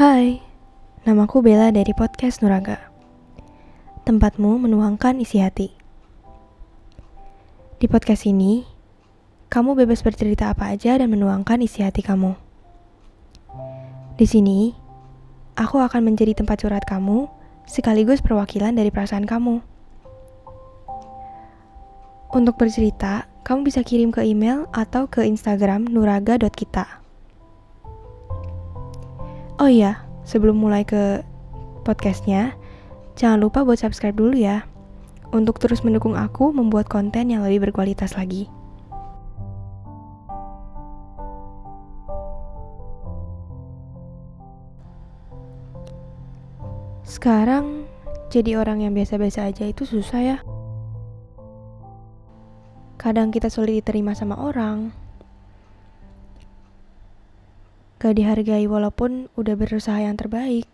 Hai, namaku Bella dari podcast Nuraga. Tempatmu menuangkan isi hati. Di podcast ini, kamu bebas bercerita apa aja dan menuangkan isi hati kamu. Di sini, aku akan menjadi tempat curhat kamu sekaligus perwakilan dari perasaan kamu. Untuk bercerita, kamu bisa kirim ke email atau ke Instagram nuraga.kita. Oh iya, sebelum mulai ke podcastnya, jangan lupa buat subscribe dulu ya, untuk terus mendukung aku membuat konten yang lebih berkualitas lagi. Sekarang, jadi orang yang biasa-biasa aja itu susah ya. Kadang kita sulit diterima sama orang. Gak dihargai walaupun udah berusaha yang terbaik.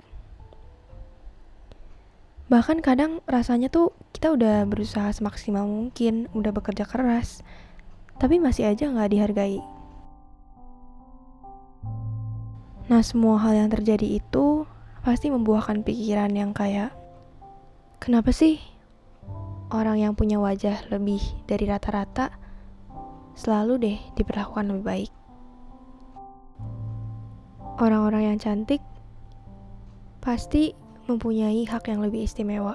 Bahkan kadang rasanya tuh kita udah berusaha semaksimal mungkin, udah bekerja keras, tapi masih aja gak dihargai. Nah semua hal yang terjadi itu pasti membuahkan pikiran yang kayak, kenapa sih orang yang punya wajah lebih dari rata-rata selalu deh diperlakukan lebih baik. Orang-orang yang cantik pasti mempunyai hak yang lebih istimewa.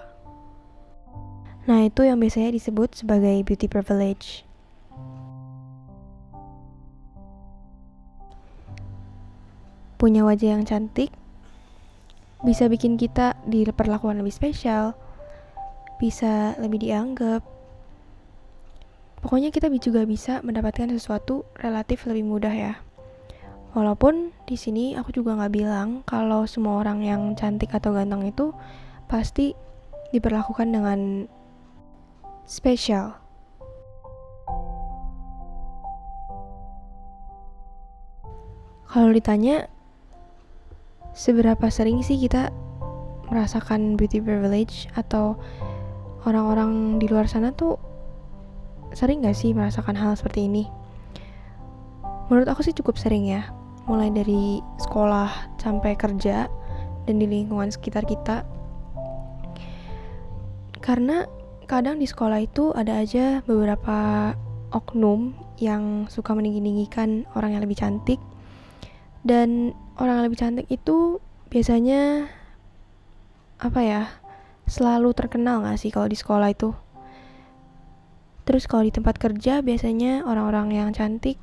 Nah, itu yang biasanya disebut sebagai beauty privilege. Punya wajah yang cantik bisa bikin kita diperlakukan lebih spesial, bisa lebih dianggap. Pokoknya kita juga bisa mendapatkan sesuatu relatif lebih mudah ya. Walaupun di sini aku juga nggak bilang kalau semua orang yang cantik atau ganteng itu pasti diperlakukan dengan spesial. Kalau ditanya seberapa sering sih kita merasakan beauty privilege atau orang-orang di luar sana tuh sering gak sih merasakan hal seperti ini? Menurut aku sih cukup sering ya, mulai dari sekolah sampai kerja dan di lingkungan sekitar kita. Karena kadang di sekolah itu ada aja beberapa oknum yang suka meninggi-ninggikan orang yang lebih cantik dan orang yang lebih cantik itu biasanya apa ya selalu terkenal gak sih kalau di sekolah itu? Terus kalau di tempat kerja biasanya orang-orang yang cantik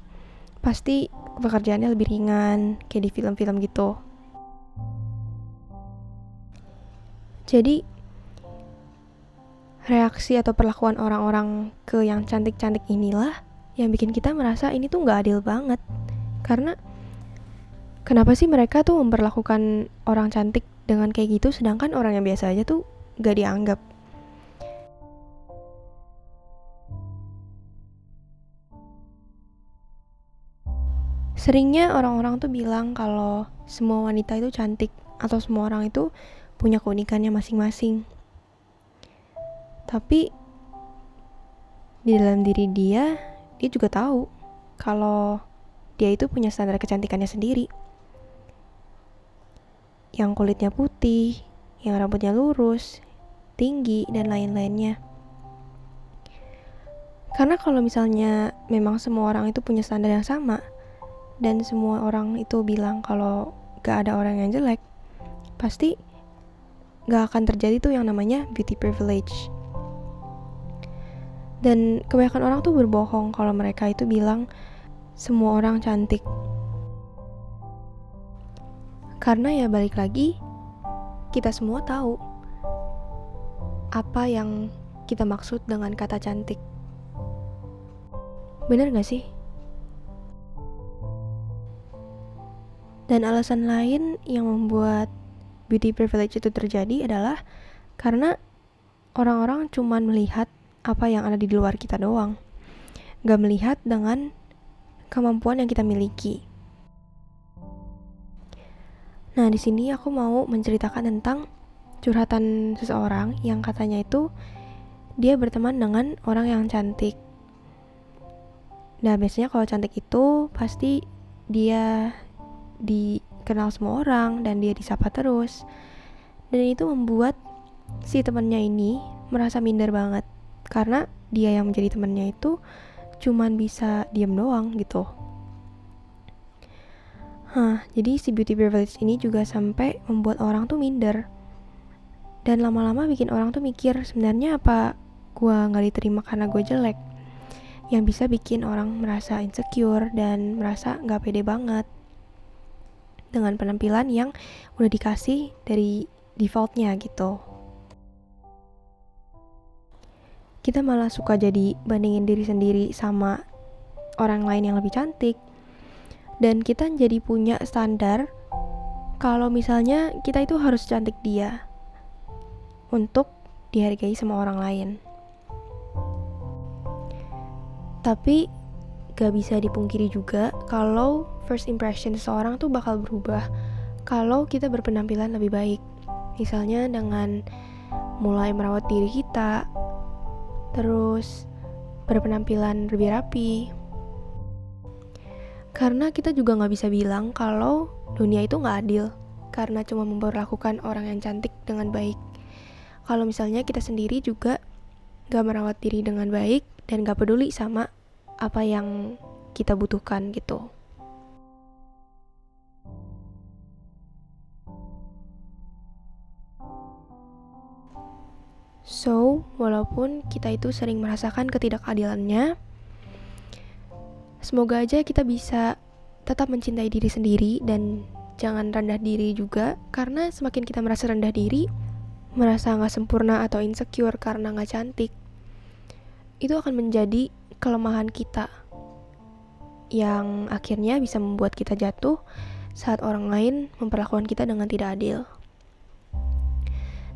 pasti pekerjaannya lebih ringan kayak di film-film gitu. Jadi reaksi atau perlakuan orang-orang ke yang cantik-cantik inilah yang bikin kita merasa ini tuh nggak adil banget. Karena kenapa sih mereka tuh memperlakukan orang cantik dengan kayak gitu sedangkan orang yang biasa aja tuh gak dianggap. Seringnya orang-orang tuh bilang kalau semua wanita itu cantik atau semua orang itu punya keunikannya masing-masing. Tapi di dalam diri dia, dia juga tahu kalau dia itu punya standar kecantikannya sendiri. Yang kulitnya putih, yang rambutnya lurus, tinggi, dan lain-lainnya. Karena kalau misalnya memang semua orang itu punya standar yang sama, dan semua orang itu bilang kalau gak ada orang yang jelek, pasti gak akan terjadi tuh yang namanya beauty privilege. Dan kebanyakan orang tuh berbohong kalau mereka itu bilang semua orang cantik. Karena ya balik lagi, kita semua tahu apa yang kita maksud dengan kata cantik. Bener gak sih? Dan alasan lain yang membuat beauty privilege itu terjadi adalah karena orang-orang cuman melihat apa yang ada di luar kita doang. Gak melihat dengan kemampuan yang kita miliki. Nah, di sini aku mau menceritakan tentang curhatan seseorang yang katanya itu dia berteman dengan orang yang cantik. Nah, biasanya kalau cantik itu pasti dia di kenal semua orang dan dia disapa terus. Dan itu membuat si temennya ini merasa minder banget karena dia yang menjadi temennya itu cuman bisa diem doang gitu. Hah, jadi si beauty privilege ini juga sampai membuat orang tuh minder. Dan lama-lama bikin orang tuh mikir sebenarnya apa gua nggak diterima karena gue jelek. Yang bisa bikin orang merasa insecure dan merasa nggak pede banget dengan penampilan yang udah dikasih dari defaultnya gitu. Kita malah suka jadi bandingin diri sendiri sama orang lain yang lebih cantik, dan kita jadi punya standar kalau misalnya kita itu harus cantik dia untuk dihargai sama orang lain. Tapi gak bisa dipungkiri juga kalau first impression seseorang tuh bakal berubah kalau kita berpenampilan lebih baik. Misalnya dengan mulai merawat diri kita, terus berpenampilan lebih rapi, karena kita juga nggak bisa bilang kalau dunia itu nggak adil, karena cuma memperlakukan orang yang cantik dengan baik. Kalau misalnya kita sendiri juga nggak merawat diri dengan baik dan nggak peduli sama apa yang kita butuhkan gitu. So, walaupun kita itu sering merasakan ketidakadilannya, Semoga aja kita bisa tetap mencintai diri sendiri dan jangan rendah diri juga karena semakin kita merasa rendah diri, merasa nggak sempurna atau insecure karena nggak cantik, itu akan menjadi kelemahan kita yang akhirnya bisa membuat kita jatuh saat orang lain memperlakukan kita dengan tidak adil.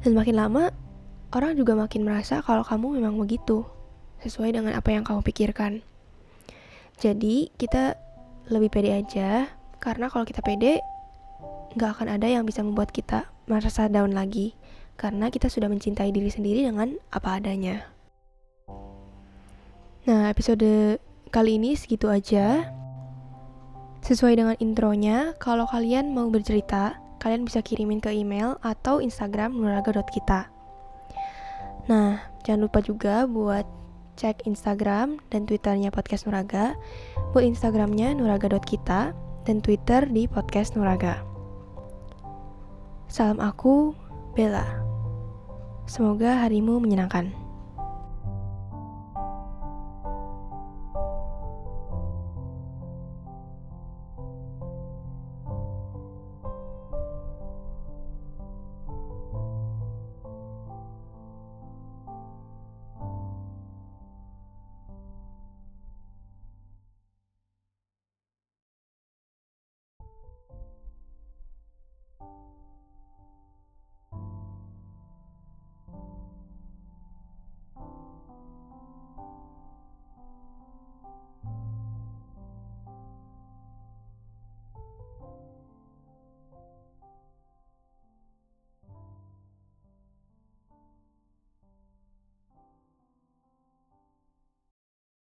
Dan makin lama, orang juga makin merasa kalau kamu memang begitu, sesuai dengan apa yang kamu pikirkan. Jadi kita lebih pede aja karena kalau kita pede nggak akan ada yang bisa membuat kita merasa down lagi karena kita sudah mencintai diri sendiri dengan apa adanya. Nah, episode kali ini segitu aja. Sesuai dengan intronya, kalau kalian mau bercerita, kalian bisa kirimin ke email atau Instagram nuraga.kita. Nah, jangan lupa juga buat cek Instagram dan Twitternya Podcast Nuraga, buat Instagramnya nuraga.kita, dan Twitter di Podcast Nuraga. Salam aku, Bella. Semoga harimu menyenangkan.